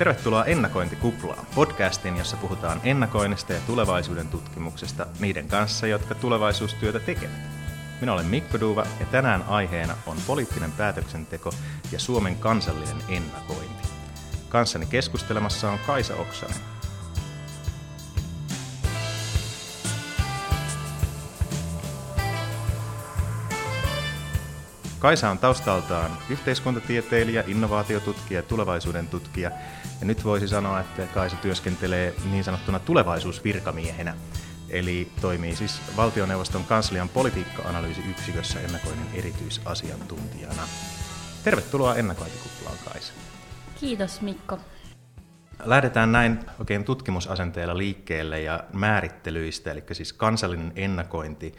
Tervetuloa Ennakointikuplaan, podcastiin, jossa puhutaan ennakoinnista ja tulevaisuuden tutkimuksesta niiden kanssa, jotka tulevaisuustyötä tekevät. Minä olen Mikko Duva ja tänään aiheena on poliittinen päätöksenteko ja Suomen kansallinen ennakointi. Kanssani keskustelemassa on Kaisa Oksanen. Kaisa on taustaltaan yhteiskuntatieteilijä, innovaatiotutkija ja tulevaisuuden tutkija. Ja nyt voisi sanoa, että Kaisa työskentelee niin sanottuna tulevaisuusvirkamiehenä. Eli toimii siis valtioneuvoston kanslian politiikka-analyysiyksikössä ennakoinnin erityisasiantuntijana. Tervetuloa ennakointikuplaan, Kaisa. Kiitos Mikko. Lähdetään näin oikein tutkimusasenteella liikkeelle ja määrittelyistä, eli siis kansallinen ennakointi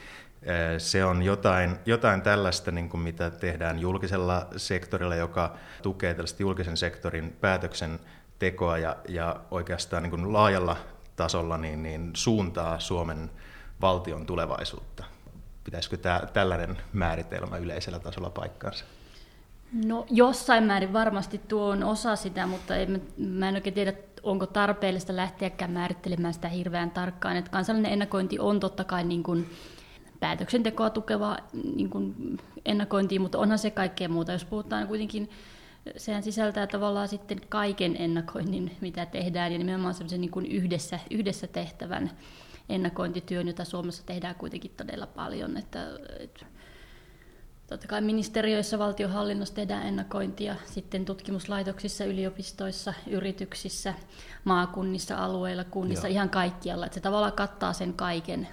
se on jotain, jotain tällaista, niin kuin mitä tehdään julkisella sektorilla, joka tukee tällaista julkisen sektorin päätöksentekoa ja, ja oikeastaan niin kuin laajalla tasolla niin, niin suuntaa Suomen valtion tulevaisuutta. Pitäisikö tämä, tällainen määritelmä yleisellä tasolla paikkaansa? No jossain määrin varmasti tuo on osa sitä, mutta en, mä en oikein tiedä, onko tarpeellista lähteäkään määrittelemään sitä hirveän tarkkaan. Että kansallinen ennakointi on totta kai niin kuin päätöksentekoa tukeva niin kuin ennakointi, mutta onhan se kaikkea muuta. Jos puhutaan kuitenkin, sehän sisältää tavallaan sitten kaiken ennakoinnin, mitä tehdään, ja nimenomaan semmoisen niin kuin yhdessä, yhdessä tehtävän ennakointityön, jota Suomessa tehdään kuitenkin todella paljon. Että, että Totta kai ministeriöissä, valtionhallinnossa tehdään ennakointia, sitten tutkimuslaitoksissa, yliopistoissa, yrityksissä, maakunnissa, alueilla, kunnissa, Joo. ihan kaikkialla. Että se tavallaan kattaa sen kaiken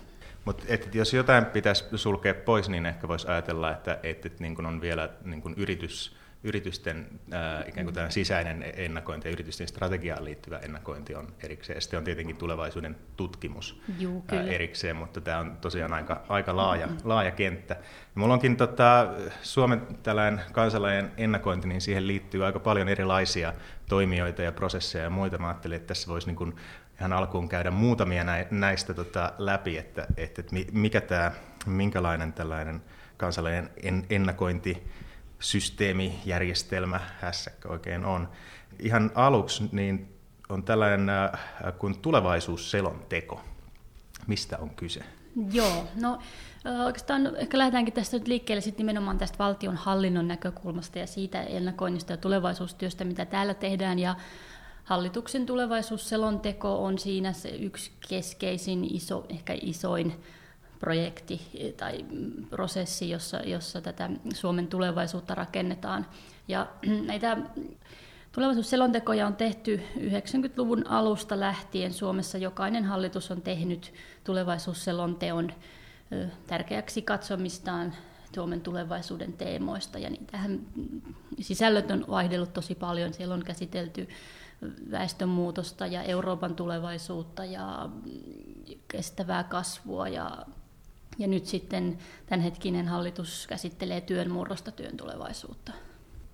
mutta jos jotain pitäisi sulkea pois, niin ehkä voisi ajatella, että, että, että niin on vielä niin yritys, yritysten ää, ikään kuin sisäinen ennakointi ja yritysten strategiaan liittyvä ennakointi on erikseen. Sitten on tietenkin tulevaisuuden tutkimus Juu, ää, erikseen, mutta tämä on tosiaan aika, aika laaja, mm-hmm. laaja kenttä. Ja mulla onkin tota, Suomen tällainen kansalainen ennakointi, niin siihen liittyy aika paljon erilaisia toimijoita ja prosesseja ja muita. Mä ajattelin, että tässä voisi niin kuin ihan alkuun käydä muutamia näistä tota läpi, että, että, mikä tämä, minkälainen tällainen kansallinen ennakointisysteemi, järjestelmä, hässäkkä oikein on. Ihan aluksi niin on tällainen äh, kuin tulevaisuusselonteko. Mistä on kyse? Joo, no oikeastaan ehkä lähdetäänkin tästä nyt liikkeelle sitten nimenomaan tästä valtion hallinnon näkökulmasta ja siitä ennakoinnista ja tulevaisuustyöstä, mitä täällä tehdään. Ja hallituksen tulevaisuusselonteko on siinä se yksi keskeisin, iso, ehkä isoin projekti tai prosessi, jossa, jossa tätä Suomen tulevaisuutta rakennetaan. Ja näitä tulevaisuusselontekoja on tehty 90-luvun alusta lähtien. Suomessa jokainen hallitus on tehnyt tulevaisuusselonteon tärkeäksi katsomistaan Suomen tulevaisuuden teemoista. Ja niitähän sisällöt on vaihdellut tosi paljon. Siellä on käsitelty väestönmuutosta ja Euroopan tulevaisuutta ja kestävää kasvua ja, ja nyt sitten tämänhetkinen hallitus käsittelee työn murrosta, työn tulevaisuutta.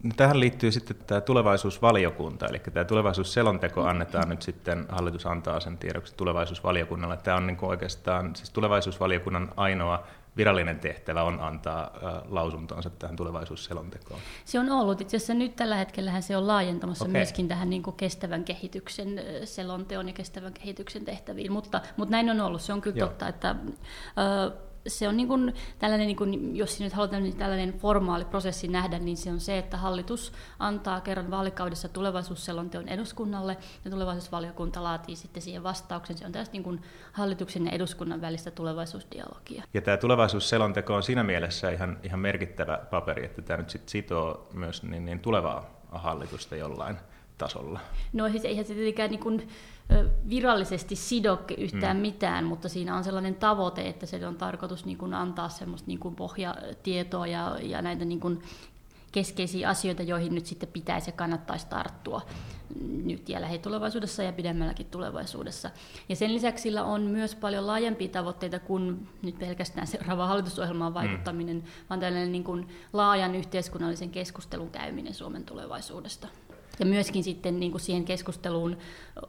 No, tähän liittyy sitten tämä tulevaisuusvaliokunta, eli tämä tulevaisuusselonteko annetaan nyt sitten, hallitus antaa sen tiedoksi tulevaisuusvaliokunnalle. Tämä on niin oikeastaan siis tulevaisuusvaliokunnan ainoa virallinen tehtävä on antaa lausuntonsa tähän tulevaisuusselontekoon? Se on ollut. Itse asiassa nyt tällä hetkellä se on laajentamassa okay. myöskin tähän niin kuin kestävän kehityksen selonteon ja kestävän kehityksen tehtäviin, mutta, mutta näin on ollut. Se on kyllä Joo. totta, että se on niin kuin tällainen, niin kuin, jos nyt halutaan niin tällainen formaali prosessi nähdä, niin se on se, että hallitus antaa kerran vaalikaudessa tulevaisuusselonteon eduskunnalle ja tulevaisuusvaliokunta laatii sitten siihen vastauksen. Se on tästä niin kuin hallituksen ja eduskunnan välistä tulevaisuusdialogia. Ja tämä tulevaisuusselonteko on siinä mielessä ihan, ihan merkittävä paperi, että tämä nyt sit sitoo myös niin, niin tulevaa hallitusta jollain tasolla. No siis eihän se tietenkään niin kuin, virallisesti sido yhtään mm. mitään, mutta siinä on sellainen tavoite, että se on tarkoitus niin kuin antaa semmoista niin kuin pohjatietoa ja, ja näitä niin kuin keskeisiä asioita, joihin nyt sitten pitäisi ja kannattaisi tarttua nyt ja lähitulevaisuudessa ja pidemmälläkin tulevaisuudessa. Ja sen lisäksi sillä on myös paljon laajempia tavoitteita kuin nyt pelkästään seuraava hallitusohjelmaan mm. vaikuttaminen, mm. vaan tällainen niin kuin laajan yhteiskunnallisen keskustelun käyminen Suomen tulevaisuudesta. Ja myöskin sitten niin kuin siihen keskusteluun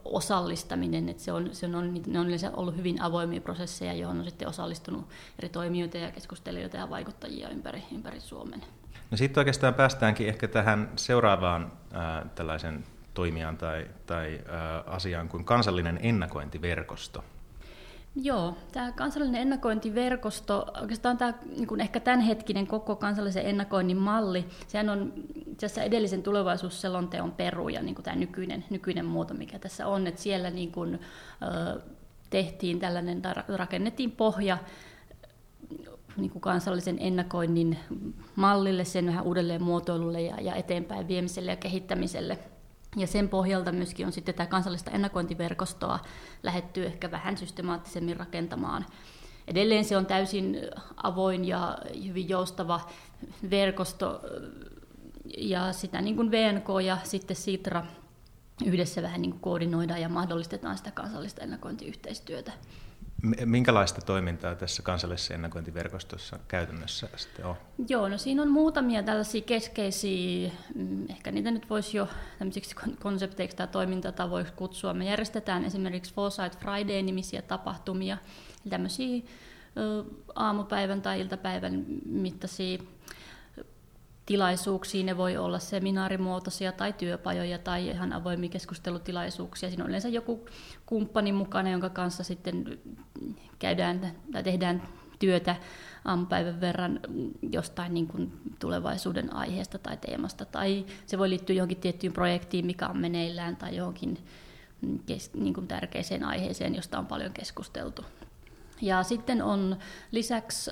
osallistaminen, että se on, se on, ne on yleensä ollut hyvin avoimia prosesseja, joihin on sitten osallistunut eri toimijoita ja keskustelijoita ja vaikuttajia ympäri, ympäri Suomen. No sitten oikeastaan päästäänkin ehkä tähän seuraavaan äh, tällaisen toimijaan tai, tai äh, asiaan kuin kansallinen ennakointiverkosto. Joo, tämä kansallinen ennakointiverkosto, oikeastaan tämä niin kuin ehkä tämänhetkinen koko kansallisen ennakoinnin malli, sehän on tässä edellisen tulevaisuusselonteon peru ja niin kuin tämä nykyinen, nykyinen muoto, mikä tässä on, että siellä niin kuin, tehtiin tällainen, rakennettiin pohja niin kuin kansallisen ennakoinnin mallille, sen vähän uudelleen muotoilulle ja, ja eteenpäin viemiselle ja kehittämiselle – ja sen pohjalta myöskin on sitten tämä kansallista ennakointiverkostoa lähetty ehkä vähän systemaattisemmin rakentamaan. Edelleen se on täysin avoin ja hyvin joustava verkosto, ja sitä niin kuin VNK ja sitten Sitra yhdessä vähän niin kuin koordinoidaan ja mahdollistetaan sitä kansallista ennakointiyhteistyötä. Minkälaista toimintaa tässä kansallisessa ennakointiverkostossa käytännössä sitten on? Joo, no siinä on muutamia tällaisia keskeisiä, mm, ehkä niitä nyt voisi jo tämmöisiksi konsepteiksi tai toimintatavoiksi kutsua. Me järjestetään esimerkiksi Foresight Friday-nimisiä tapahtumia, tämmöisiä aamupäivän tai iltapäivän mittaisia tilaisuuksia. Ne voi olla seminaarimuotoisia tai työpajoja tai ihan avoimia keskustelutilaisuuksia. Siinä on yleensä joku kumppani mukana, jonka kanssa sitten käydään tai tehdään työtä aamupäivän verran jostain niin kuin tulevaisuuden aiheesta tai teemasta. Tai se voi liittyä johonkin tiettyyn projektiin, mikä on meneillään, tai johonkin kes, niin kuin tärkeiseen aiheeseen, josta on paljon keskusteltu. Ja sitten on lisäksi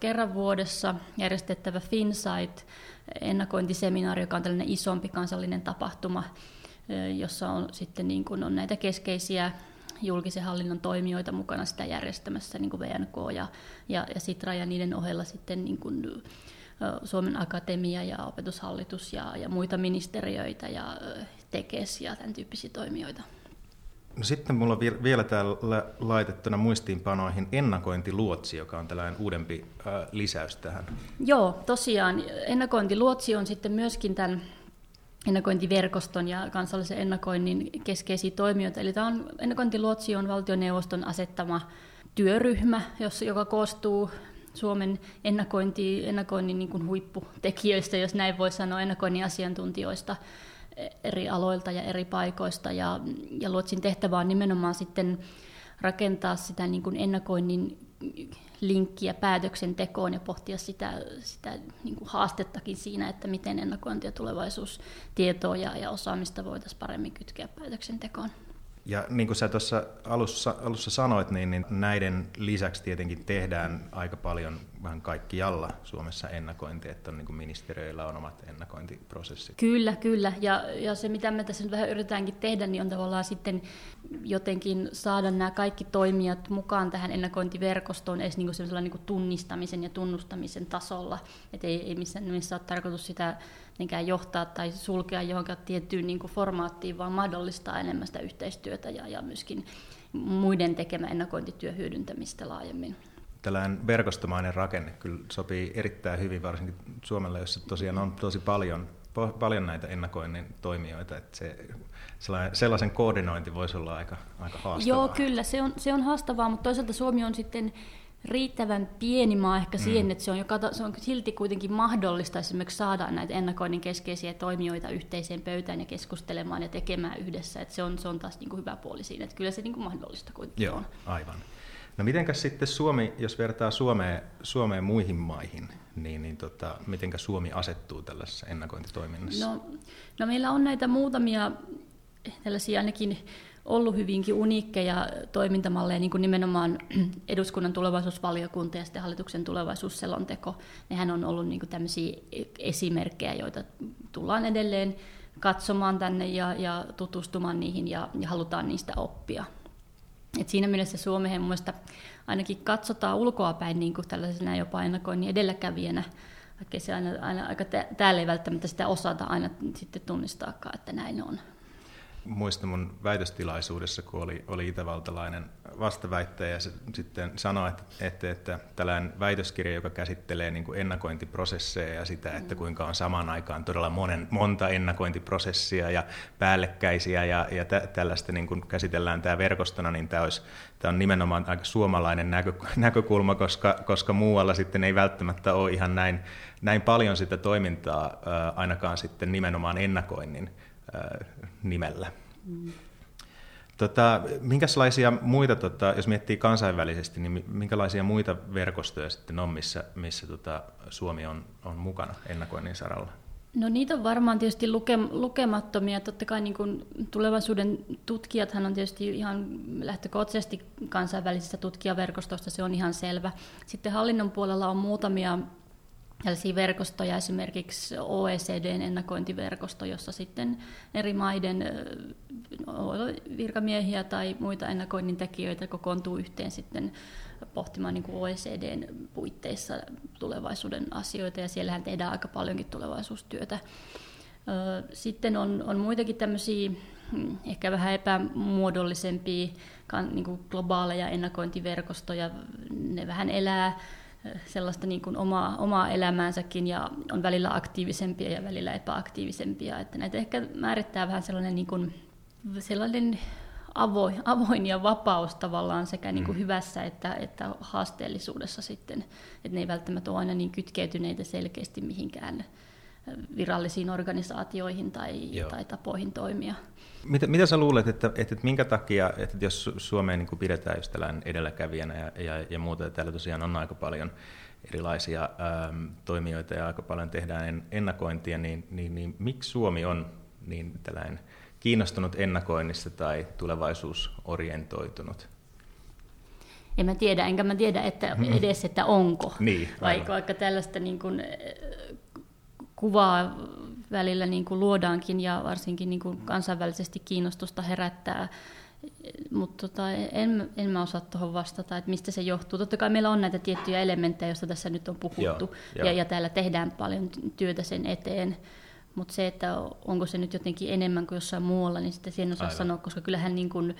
kerran vuodessa järjestettävä FinSight, ennakointiseminaari, joka on tällainen isompi kansallinen tapahtuma, jossa on sitten niin kuin on näitä keskeisiä julkisen hallinnon toimijoita mukana sitä järjestämässä, niin kuin VNK ja, ja, ja Sitra ja niiden ohella sitten niin kuin Suomen Akatemia ja opetushallitus ja, ja muita ministeriöitä ja TEKES ja tämän tyyppisiä toimijoita. No sitten mulla on vielä täällä laitettuna muistiinpanoihin ennakointiluotsi, joka on tällainen uudempi lisäys tähän. Joo, tosiaan ennakointiluotsi on sitten myöskin tämän ennakointiverkoston ja kansallisen ennakoinnin keskeisiä toimijoita. Eli tämä on, ennakointiluotsi on valtioneuvoston asettama työryhmä, joka koostuu Suomen ennakointi, ennakoinnin niin kuin huipputekijöistä, jos näin voi sanoa, ennakoinnin asiantuntijoista eri aloilta ja eri paikoista. Ja, ja Luotsin tehtävä on nimenomaan sitten rakentaa sitä niin kuin ennakoinnin linkkiä päätöksentekoon ja pohtia sitä, sitä niin kuin haastettakin siinä, että miten ennakointia tulevaisuustietoa ja, ja osaamista voitaisiin paremmin kytkeä päätöksentekoon. Ja niin kuin sä tuossa alussa, alussa sanoit, niin, niin näiden lisäksi tietenkin tehdään aika paljon vähän kaikkialla Suomessa ennakointi, että on, niin kuin ministeriöillä on omat ennakointiprosessit. Kyllä, kyllä. Ja, ja se, mitä me tässä nyt vähän yritetäänkin tehdä, niin on tavallaan sitten jotenkin saada nämä kaikki toimijat mukaan tähän ennakointiverkostoon edes niin kuin niin kuin tunnistamisen ja tunnustamisen tasolla. Että ei, ei missään nimessä ole tarkoitus sitä johtaa tai sulkea johonkin tiettyyn niin kuin formaattiin, vaan mahdollistaa enemmän sitä yhteistyötä ja, ja myöskin muiden tekemä ennakointityö hyödyntämistä laajemmin tällainen verkostomainen rakenne kyllä sopii erittäin hyvin, varsinkin Suomelle, jossa tosiaan on tosi paljon, paljon näitä ennakoinnin toimijoita, että se, sellaisen koordinointi voisi olla aika, aika haastavaa. Joo, kyllä, se on, se on haastavaa, mutta toisaalta Suomi on sitten riittävän pieni maa ehkä siihen, mm. että se on, joka, se on silti kuitenkin mahdollista esimerkiksi saada näitä ennakoinnin keskeisiä toimijoita yhteiseen pöytään ja keskustelemaan ja tekemään yhdessä. Että se, on, se on taas niin kuin hyvä puoli siinä, että kyllä se niin kuin mahdollista kuitenkin Joo, on. aivan. No mitenkäs sitten Suomi, jos vertaa Suomeen, Suomeen muihin maihin, niin, niin tota, mitenkä Suomi asettuu tällaisessa ennakointitoiminnassa? No, no meillä on näitä muutamia tällaisia ainakin ollut hyvinkin uniikkeja toimintamalleja, niin kuin nimenomaan eduskunnan tulevaisuusvaliokunta ja sitten hallituksen tulevaisuusselonteko. Nehän on ollut niin kuin tämmöisiä esimerkkejä, joita tullaan edelleen katsomaan tänne ja, ja tutustumaan niihin ja, ja halutaan niistä oppia. Et siinä mielessä Suomeen mielestä ainakin katsotaan ulkoapäin niin kuin tällaisena jopa ennakoinnin edelläkävijänä, vaikka se aina, aina aika täällä ei välttämättä sitä osata aina sitten tunnistaakaan, että näin on muistan mun väitöstilaisuudessa, kun oli, oli itävaltalainen vastaväittäjä ja se sitten sanoi, että, että, että tällainen väitöskirja, joka käsittelee niin kuin ennakointiprosesseja ja sitä, että mm. kuinka on samaan aikaan todella monen, monta ennakointiprosessia ja päällekkäisiä ja, ja tä, tällaista niin kuin käsitellään tämä verkostona, niin tämä, olisi, tämä on nimenomaan aika suomalainen näkö, näkökulma, koska, koska muualla sitten ei välttämättä ole ihan näin, näin paljon sitä toimintaa, ainakaan sitten nimenomaan ennakoinnin nimellä. Tota, minkälaisia muita, tota, jos miettii kansainvälisesti, niin minkälaisia muita verkostoja sitten on, missä, missä tota, Suomi on, on mukana ennakoinnin saralla? No niitä on varmaan tietysti luke, lukemattomia. Totta kai niin kuin tulevaisuuden tutkijathan on tietysti ihan lähtökohtaisesti kansainvälisistä tutkijaverkostoista, se on ihan selvä. Sitten hallinnon puolella on muutamia tällaisia verkostoja, esimerkiksi OECDn ennakointiverkosto, jossa sitten eri maiden virkamiehiä tai muita ennakoinnin tekijöitä kokoontuu yhteen sitten pohtimaan niin kuin OECDn puitteissa tulevaisuuden asioita, ja siellähän tehdään aika paljonkin tulevaisuustyötä. Sitten on, on muitakin tämmöisiä mm, ehkä vähän epämuodollisempia niin kuin globaaleja ennakointiverkostoja. Ne vähän elää sellaista niin kuin omaa, omaa elämäänsäkin ja on välillä aktiivisempia ja välillä epäaktiivisempia. Että näitä ehkä määrittää vähän sellainen, niin kuin, sellainen avoin, avoin ja vapaus tavallaan sekä niin kuin mm. hyvässä että, että haasteellisuudessa sitten. Että ne ei välttämättä ole aina niin kytkeytyneitä selkeästi mihinkään virallisiin organisaatioihin tai, tai tapoihin toimia. Mitä, mitä sä luulet, että, että, että minkä takia, että jos Suomeen niin pidetään just tällainen edelläkävijänä ja, ja, ja muuta, ja täällä tosiaan on aika paljon erilaisia äm, toimijoita ja aika paljon tehdään ennakointia, niin, niin, niin miksi Suomi on niin tällainen kiinnostunut ennakoinnista tai tulevaisuusorientoitunut? En mä tiedä, enkä mä tiedä että mm-hmm. edes, että onko. Niin, vaikka, vaikka tällaista niin kuin, kuvaa välillä niin kuin luodaankin ja varsinkin niin kuin kansainvälisesti kiinnostusta herättää. Mutta tota, en, en mä osaa tuohon vastata, että mistä se johtuu. Totta kai meillä on näitä tiettyjä elementtejä, joista tässä nyt on puhuttu, joo, ja, ja täällä tehdään paljon työtä sen eteen. Mutta se, että onko se nyt jotenkin enemmän kuin jossain muualla, niin sitten siihen osaa sanoa, koska kyllähän niin kuin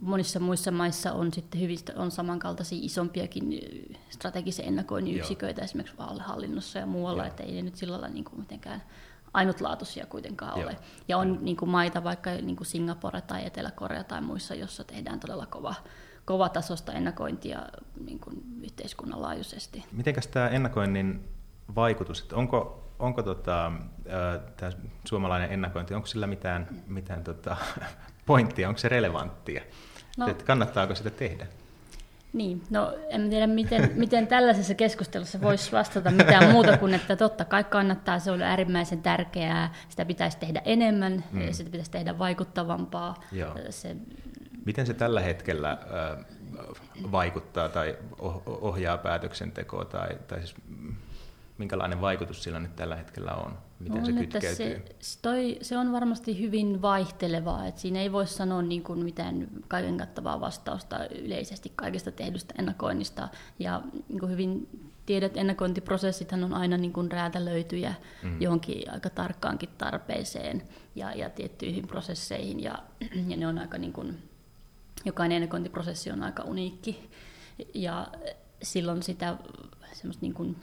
monissa muissa maissa on sitten hyvin on samankaltaisia isompiakin strategisen ennakoinnin Joo. yksiköitä esimerkiksi hallinnossa ja muualla, Joo. että ei ne nyt sillä lailla niin kuin mitenkään ainutlaatuisia kuitenkaan Joo. ole. Ja on niin kuin maita, vaikka niin kuin Singapore tai Etelä-Korea tai muissa, jossa tehdään todella kova, kovatasosta ennakointia niin kuin yhteiskunnan laajuisesti. Mitenkäs tämä ennakoinnin vaikutus, että onko onko tota, tämä suomalainen ennakointi, onko sillä mitään, mitään tota, pointtia, onko se relevanttia? No, että kannattaako sitä tehdä? Niin, no en tiedä miten, miten tällaisessa keskustelussa voisi vastata mitään muuta kuin, että totta kai kannattaa, se on äärimmäisen tärkeää, sitä pitäisi tehdä enemmän, mm. sitä pitäisi tehdä vaikuttavampaa. Joo. Se, miten se tällä hetkellä äh, vaikuttaa tai ohjaa päätöksentekoa tai, tai siis minkälainen vaikutus sillä nyt tällä hetkellä on? Miten on, se kytkeytyy? Se, toi, se on varmasti hyvin vaihtelevaa. Et siinä ei voi sanoa niin kuin mitään kaiken kattavaa vastausta yleisesti kaikesta tehdystä ennakoinnista. Ja niin kuin hyvin tiedät, ennakointiprosessithan on aina niin kuin räätälöityjä mm. johonkin aika tarkkaankin tarpeeseen ja, ja tiettyihin prosesseihin. Ja, ja ne on aika niin kuin, jokainen ennakointiprosessi on aika uniikki. Ja silloin sitä semmoista niin kuin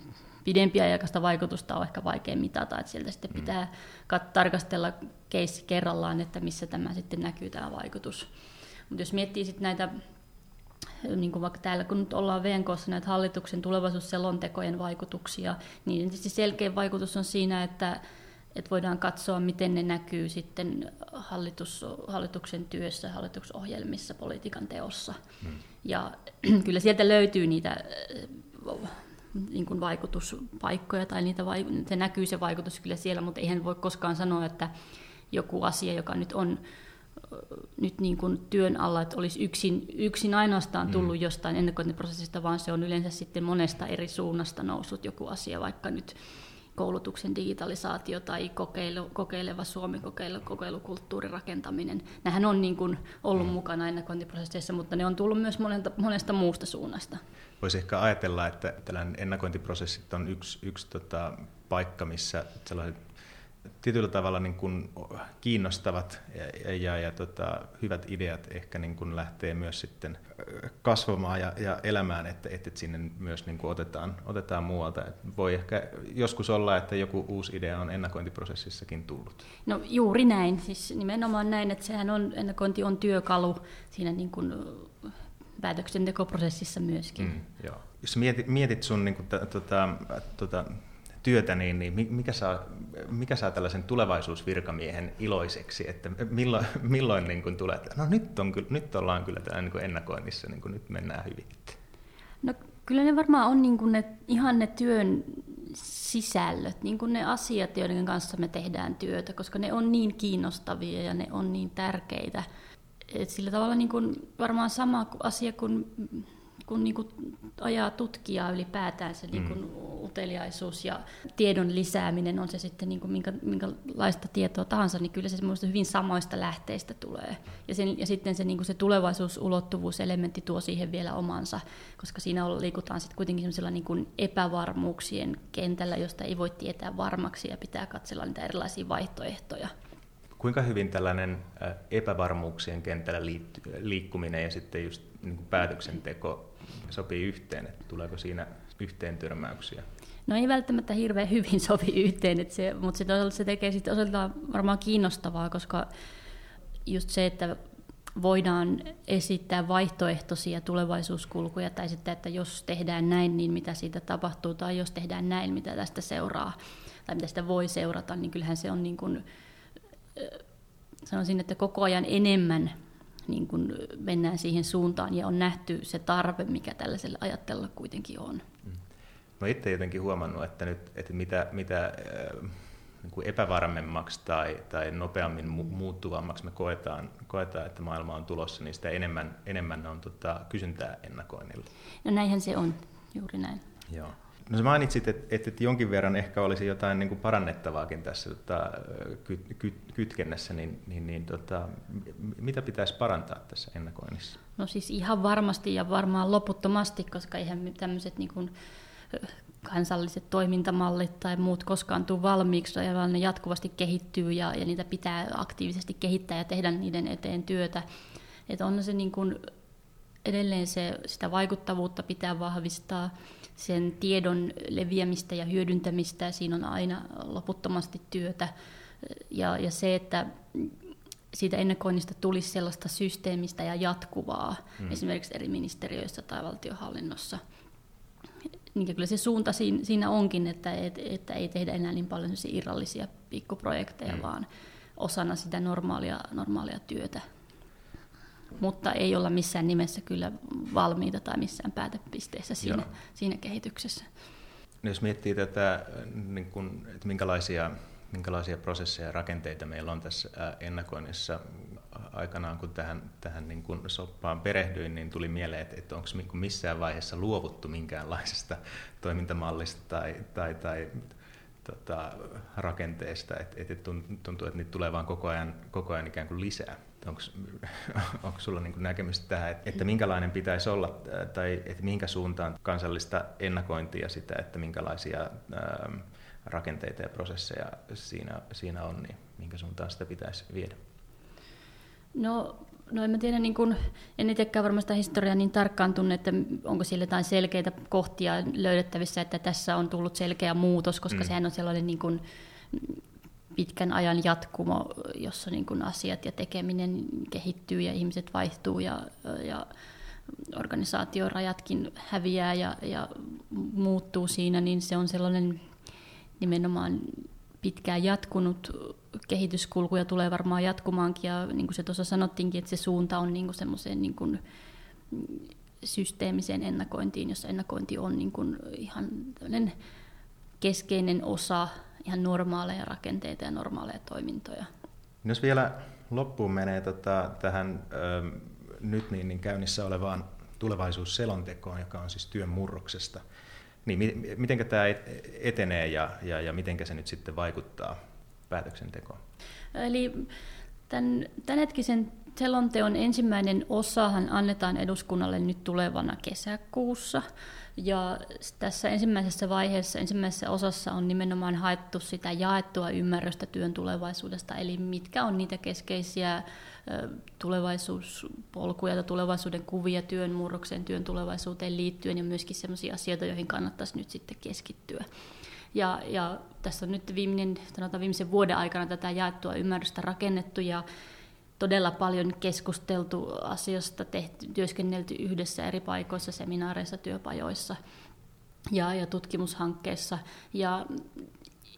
pidempiaikaista vaikutusta on ehkä vaikea mitata, että sieltä sitten pitää kat- tarkastella keissi kerrallaan, että missä tämä sitten näkyy tämä vaikutus. Mutta jos miettii sitten näitä, niin kuin vaikka täällä kun nyt ollaan VNKssa näitä hallituksen tulevaisuusselontekojen vaikutuksia, niin tietysti selkeä vaikutus on siinä, että, että voidaan katsoa, miten ne näkyy sitten hallitus, hallituksen työssä, hallituksohjelmissa, politiikan teossa. Hmm. Ja kyllä sieltä löytyy niitä niin kuin vaikutuspaikkoja tai niitä vaik- se näkyy se vaikutus kyllä siellä, mutta eihän voi koskaan sanoa, että joku asia, joka nyt on nyt niin kuin työn alla, että olisi yksin, yksin ainoastaan mm. tullut mm. jostain ennakointiprosessista, vaan se on yleensä sitten monesta eri suunnasta noussut joku asia, vaikka nyt koulutuksen digitalisaatio tai kokeilu, kokeileva Suomi, kokeilu, kokeilukulttuurin rakentaminen. Nämähän on niin kuin ollut mm. mukana ennakointiprosesseissa, mutta ne on tullut myös monesta, monesta muusta suunnasta voisi ehkä ajatella, että tällainen ennakointiprosessit on yksi, yksi tota, paikka, missä sellaiset tietyllä tavalla niin kuin kiinnostavat ja, ja, ja tota, hyvät ideat ehkä niin kuin lähtee myös sitten kasvamaan ja, ja elämään, että, että sinne myös niin kuin otetaan, otetaan muualta. Et voi ehkä joskus olla, että joku uusi idea on ennakointiprosessissakin tullut. No juuri näin, siis nimenomaan näin, että sehän on, ennakointi on työkalu siinä niin kuin päätöksentekoprosessissa myöskin. Mm, joo. Jos mietit, mietit sun niin kuin, tota, tota, työtä, niin, niin mikä, saa, mikä saa tällaisen tulevaisuusvirkamiehen iloiseksi, että milloin, milloin niin kuin tulee, no nyt, on, nyt ollaan kyllä täällä niin kuin ennakoinnissa, niin kuin nyt mennään hyvin. No kyllä ne varmaan on niin kuin ne, ihan ne työn sisällöt, niin kuin ne asiat, joiden kanssa me tehdään työtä, koska ne on niin kiinnostavia ja ne on niin tärkeitä. Et sillä tavalla niin kuin varmaan sama asia kuin kun niin kuin ajaa tutkijaa ylipäätään se niin kuin mm. uteliaisuus ja tiedon lisääminen, on se sitten niin kuin minkä, minkälaista tietoa tahansa, niin kyllä se hyvin samoista lähteistä tulee. Ja, sen, ja sitten se, niin kuin se tulevaisuusulottuvuuselementti tuo siihen vielä omansa, koska siinä liikutaan sitten kuitenkin sellaisella niin kuin epävarmuuksien kentällä, josta ei voi tietää varmaksi ja pitää katsella niitä erilaisia vaihtoehtoja. Kuinka hyvin tällainen epävarmuuksien kentällä liikkuminen ja sitten just niin päätöksenteko sopii yhteen, että tuleeko siinä yhteen törmäyksiä? No ei välttämättä hirveän hyvin sovi yhteen, että se, mutta se, se tekee sitten osaltaan varmaan kiinnostavaa, koska just se, että voidaan esittää vaihtoehtoisia tulevaisuuskulkuja tai sitten, että jos tehdään näin, niin mitä siitä tapahtuu, tai jos tehdään näin, mitä tästä seuraa, tai mitä sitä voi seurata, niin kyllähän se on niin kuin, sanoisin, että koko ajan enemmän niin kuin mennään siihen suuntaan ja on nähty se tarve, mikä tällaisella ajattelulla kuitenkin on. Mä itse jotenkin huomannut, että, nyt, että mitä, mitä äh, niin kuin epävarmemmaksi tai, tai nopeammin mu- muuttuvammaksi me koetaan, koetaan, että maailma on tulossa, niin sitä enemmän, enemmän on tota, kysyntää ennakoinnilla. No näinhän se on, juuri näin. Joo. No sä mainitsit, että, että jonkin verran ehkä olisi jotain niin kuin parannettavaakin tässä tota, ky, ky, kytkennässä, niin, niin, niin tota, mitä pitäisi parantaa tässä ennakoinnissa? No siis ihan varmasti ja varmaan loputtomasti, koska eihän tämmöiset niin kuin kansalliset toimintamallit tai muut koskaan tule valmiiksi, vaan ne jatkuvasti kehittyy ja, ja niitä pitää aktiivisesti kehittää ja tehdä niiden eteen työtä. Että on se niin kuin, edelleen se, sitä vaikuttavuutta pitää vahvistaa, sen tiedon leviämistä ja hyödyntämistä, siinä on aina loputtomasti työtä. Ja, ja se, että siitä ennakoinnista tulisi sellaista systeemistä ja jatkuvaa, mm. esimerkiksi eri ministeriöissä tai valtiohallinnossa. Niin kyllä se suunta siinä, siinä onkin, että, et, että ei tehdä enää niin paljon irrallisia pikkuprojekteja, mm. vaan osana sitä normaalia, normaalia työtä mutta ei olla missään nimessä kyllä valmiita tai missään päätepisteessä siinä, siinä kehityksessä. No jos miettii tätä, niin kun, että minkälaisia, minkälaisia prosesseja ja rakenteita meillä on tässä ennakoinnissa, aikanaan kun tähän, tähän niin kun soppaan perehdyin, niin tuli mieleen, että, että onko missään vaiheessa luovuttu minkäänlaisesta toimintamallista tai, tai, tai tota, rakenteesta, että, että tuntuu, että niitä tulee vaan koko ajan, koko ajan ikään kuin lisää. Onko sulla niin näkemystä tähän, että minkälainen pitäisi olla tai että minkä suuntaan kansallista ennakointia sitä, että minkälaisia rakenteita ja prosesseja siinä, siinä on, niin minkä suuntaan sitä pitäisi viedä? No, no en mä tiedä, niin kun, en itsekään varmasti historiaa niin tarkkaan tunne, että onko siellä jotain selkeitä kohtia löydettävissä, että tässä on tullut selkeä muutos, koska mm. sehän on sellainen niin kun, pitkän ajan jatkumo, jossa niin kuin asiat ja tekeminen kehittyy ja ihmiset vaihtuu ja, ja organisaatiorajatkin häviää ja, ja muuttuu siinä, niin se on sellainen nimenomaan pitkään jatkunut kehityskulku ja tulee varmaan jatkumaankin. Ja niin kuin se tuossa sanottiinkin, että se suunta on niin semmoiseen niin systeemiseen ennakointiin, jossa ennakointi on niin kuin ihan keskeinen osa ihan normaaleja rakenteita ja normaaleja toimintoja. Jos vielä loppuun menee tota, tähän ö, nyt niin, niin käynnissä olevaan tulevaisuusselontekoon, joka on siis työn murroksesta, niin mi- miten tämä etenee ja, ja, ja miten se nyt sitten vaikuttaa päätöksentekoon? Eli tämän, tämänhetkisen selonteon ensimmäinen osahan annetaan eduskunnalle nyt tulevana kesäkuussa. Ja tässä ensimmäisessä vaiheessa, ensimmäisessä osassa on nimenomaan haettu sitä jaettua ymmärrystä työn tulevaisuudesta, eli mitkä on niitä keskeisiä tulevaisuuspolkuja tai tulevaisuuden kuvia työn murrokseen, työn tulevaisuuteen liittyen ja myöskin sellaisia asioita, joihin kannattaisi nyt sitten keskittyä. Ja, ja tässä on nyt viimeinen, sanotaan viimeisen vuoden aikana tätä jaettua ymmärrystä rakennettu ja todella paljon keskusteltu asiasta, tehty, työskennelty yhdessä eri paikoissa, seminaareissa, työpajoissa. ja, ja tutkimushankkeessa. Ja,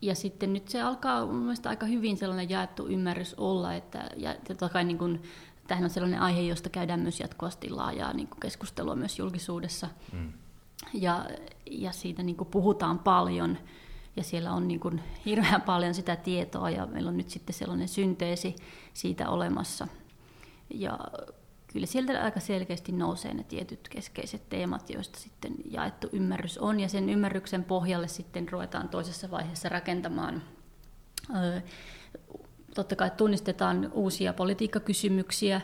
ja sitten nyt se alkaa mun mielestä aika hyvin sellainen jaettu ymmärrys olla, että ja totta kai niin kuin, tämähän on sellainen aihe, josta käydään myös jatkuvasti laajaa niin kuin keskustelua myös julkisuudessa. Mm. Ja, ja siitä niin kuin puhutaan paljon ja siellä on niin kuin hirveän paljon sitä tietoa ja meillä on nyt sitten sellainen synteesi siitä olemassa. Ja kyllä sieltä aika selkeästi nousee ne tietyt keskeiset teemat, joista sitten jaettu ymmärrys on, ja sen ymmärryksen pohjalle sitten ruvetaan toisessa vaiheessa rakentamaan. Totta kai tunnistetaan uusia politiikkakysymyksiä,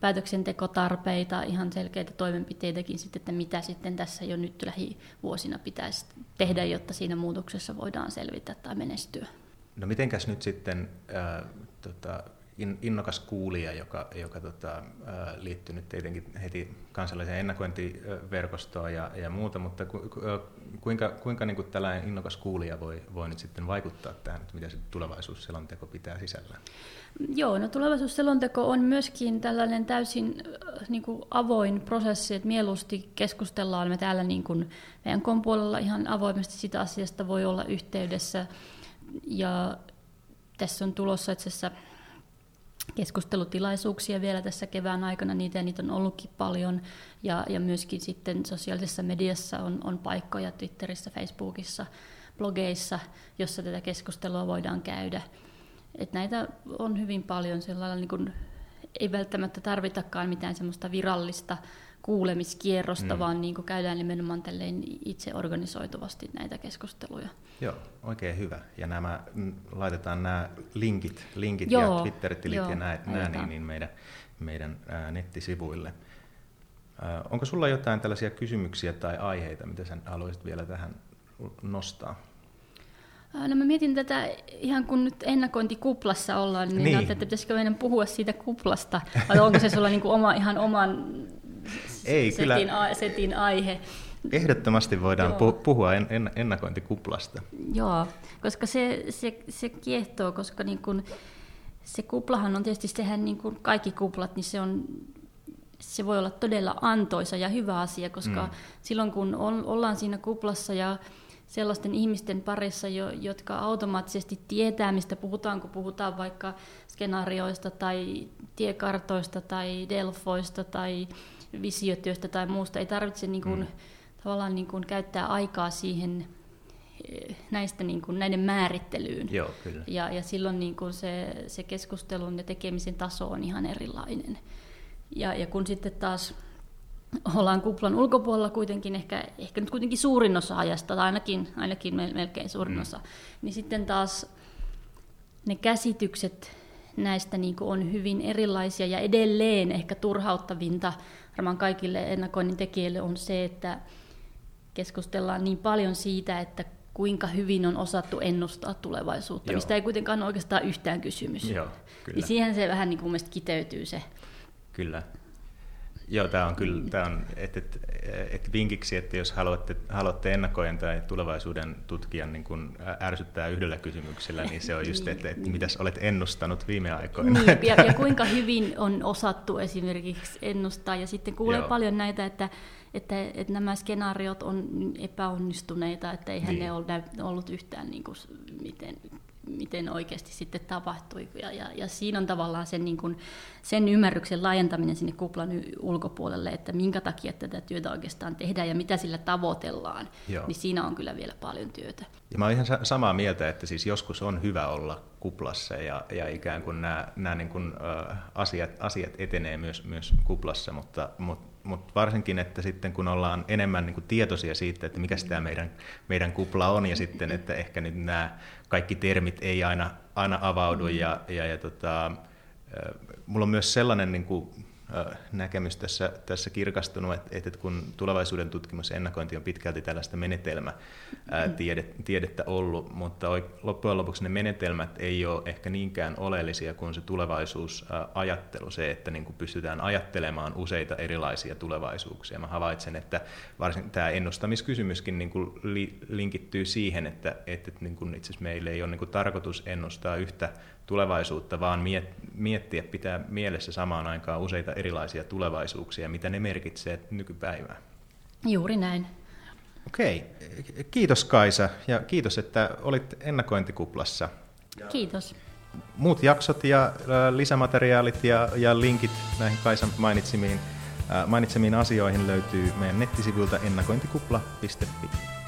päätöksentekotarpeita, ihan selkeitä toimenpiteitäkin sitten, että mitä sitten tässä jo nyt lähivuosina pitäisi tehdä, jotta siinä muutoksessa voidaan selvitä tai menestyä. No mitenkäs nyt sitten äh, tota, innokas kuulija, joka, joka tota, liittyy nyt tietenkin heti kansalliseen ennakointiverkostoon ja, ja muuta, mutta ku, kuinka, kuinka niin kuin tällainen innokas kuulija voi, voi nyt sitten vaikuttaa tähän, että mitä se tulevaisuusselonteko pitää sisällään? Joo, no tulevaisuusselonteko on myöskin tällainen täysin niin kuin avoin prosessi, että mieluusti keskustellaan me täällä niin kuin meidän puolella ihan avoimesti sitä asiasta voi olla yhteydessä ja tässä on tulossa itse asiassa keskustelutilaisuuksia vielä tässä kevään aikana, niitä ja niitä on ollutkin paljon, ja, ja myöskin sitten sosiaalisessa mediassa on, on paikkoja Twitterissä, Facebookissa, blogeissa, jossa tätä keskustelua voidaan käydä. Et näitä on hyvin paljon, sellainen niin kuin, ei välttämättä tarvitakaan mitään semmoista virallista kuulemiskierrosta, mm. vaan niin kuin käydään nimenomaan itse organisoituvasti näitä keskusteluja. Joo, oikein hyvä. Ja nämä, mm, laitetaan nämä linkit, linkit joo, ja Twitter-tilit joo, ja nämä, nämä niin, niin meidän, meidän ää, nettisivuille. Ää, onko sulla jotain tällaisia kysymyksiä tai aiheita, mitä sä haluaisit vielä tähän nostaa? No mä mietin tätä, ihan kun nyt ennakointikuplassa ollaan, niin, niin. että pitäisikö meidän puhua siitä kuplasta, vai onko se sulla niin kuin oma, ihan oman Ei, setin, kyllä. A, setin aihe? Ehdottomasti voidaan Joo. puhua en, en, ennakointikuplasta. Joo, koska se, se, se kiehtoo, koska niin kun, se kuplahan on tietysti, sehän niin kuin kaikki kuplat, niin se on se voi olla todella antoisa ja hyvä asia, koska mm. silloin kun on, ollaan siinä kuplassa ja sellaisten ihmisten parissa, jo, jotka automaattisesti tietää, mistä puhutaan, kun puhutaan vaikka skenaarioista tai tiekartoista tai delfoista tai visiotyöstä tai muusta. Ei tarvitse niin kuin, mm. tavallaan niin kuin käyttää aikaa siihen eh, näistä niin kuin, näiden määrittelyyn. Joo, kyllä. Ja, ja silloin niin kuin se, se keskustelun ja tekemisen taso on ihan erilainen. Ja, ja kun sitten taas ollaan kuplan ulkopuolella kuitenkin ehkä, ehkä nyt kuitenkin suurin osa ajasta, tai ainakin, ainakin melkein suurin mm. osa, niin sitten taas ne käsitykset näistä niin on hyvin erilaisia ja edelleen ehkä turhauttavinta varmaan kaikille ennakoinnin tekijöille on se, että keskustellaan niin paljon siitä, että kuinka hyvin on osattu ennustaa tulevaisuutta, Joo. mistä ei kuitenkaan ole oikeastaan yhtään kysymys. Joo, kyllä. Niin siihen se vähän niin kuin kiteytyy se. Kyllä. Joo, tämä on kyllä, tämä on, et, et, et vinkiksi, että jos haluatte, haluatte ennakoijan tai tulevaisuuden tutkijan niin kun ärsyttää yhdellä kysymyksellä, niin se on just, että, että niin. mitäs olet ennustanut viime aikoina. Niin, ja, ja kuinka hyvin on osattu esimerkiksi ennustaa, ja sitten kuulee Joo. paljon näitä, että, että, että nämä skenaariot on epäonnistuneita, että eihän niin. ne ole ollut yhtään niin kuin, miten miten oikeasti sitten tapahtui. Ja, ja, ja siinä on tavallaan sen, niin kuin, sen ymmärryksen laajentaminen sinne kuplan ulkopuolelle, että minkä takia tätä työtä oikeastaan tehdään ja mitä sillä tavoitellaan, Joo. niin siinä on kyllä vielä paljon työtä. Ja mä olen ihan samaa mieltä, että siis joskus on hyvä olla kuplassa ja, ja ikään kuin nämä, nämä niin kuin, ä, asiat, asiat etenee myös, myös kuplassa, mutta, mutta mutta varsinkin, että sitten kun ollaan enemmän niin kuin tietoisia siitä, että mikä tämä meidän, meidän kupla on, ja sitten, että ehkä nyt nämä kaikki termit ei aina, aina avaudu, ja, ja, ja tota, mulla on myös sellainen niin kuin, näkemys tässä, tässä kirkastunut, että, että kun tulevaisuuden tutkimus ja ennakointi on pitkälti tällaista menetelmätiedettä ollut, mutta loppujen lopuksi ne menetelmät ei ole ehkä niinkään oleellisia kuin se tulevaisuusajattelu, se, että niin kuin pystytään ajattelemaan useita erilaisia tulevaisuuksia. Mä havaitsen, että varsin tämä ennustamiskysymyskin niin kuin linkittyy siihen, että, että niin kuin itse asiassa meillä ei ole niin kuin tarkoitus ennustaa yhtä tulevaisuutta, vaan miettiä pitää mielessä samaan aikaan useita erilaisia tulevaisuuksia, mitä ne merkitsee nykypäivään. Juuri näin. Okei, kiitos Kaisa ja kiitos, että olit ennakointikuplassa. Kiitos. Muut jaksot ja lisämateriaalit ja, ja linkit näihin Kaisan mainitsemiin, mainitsemiin asioihin löytyy meidän nettisivuilta ennakointikupla.fi.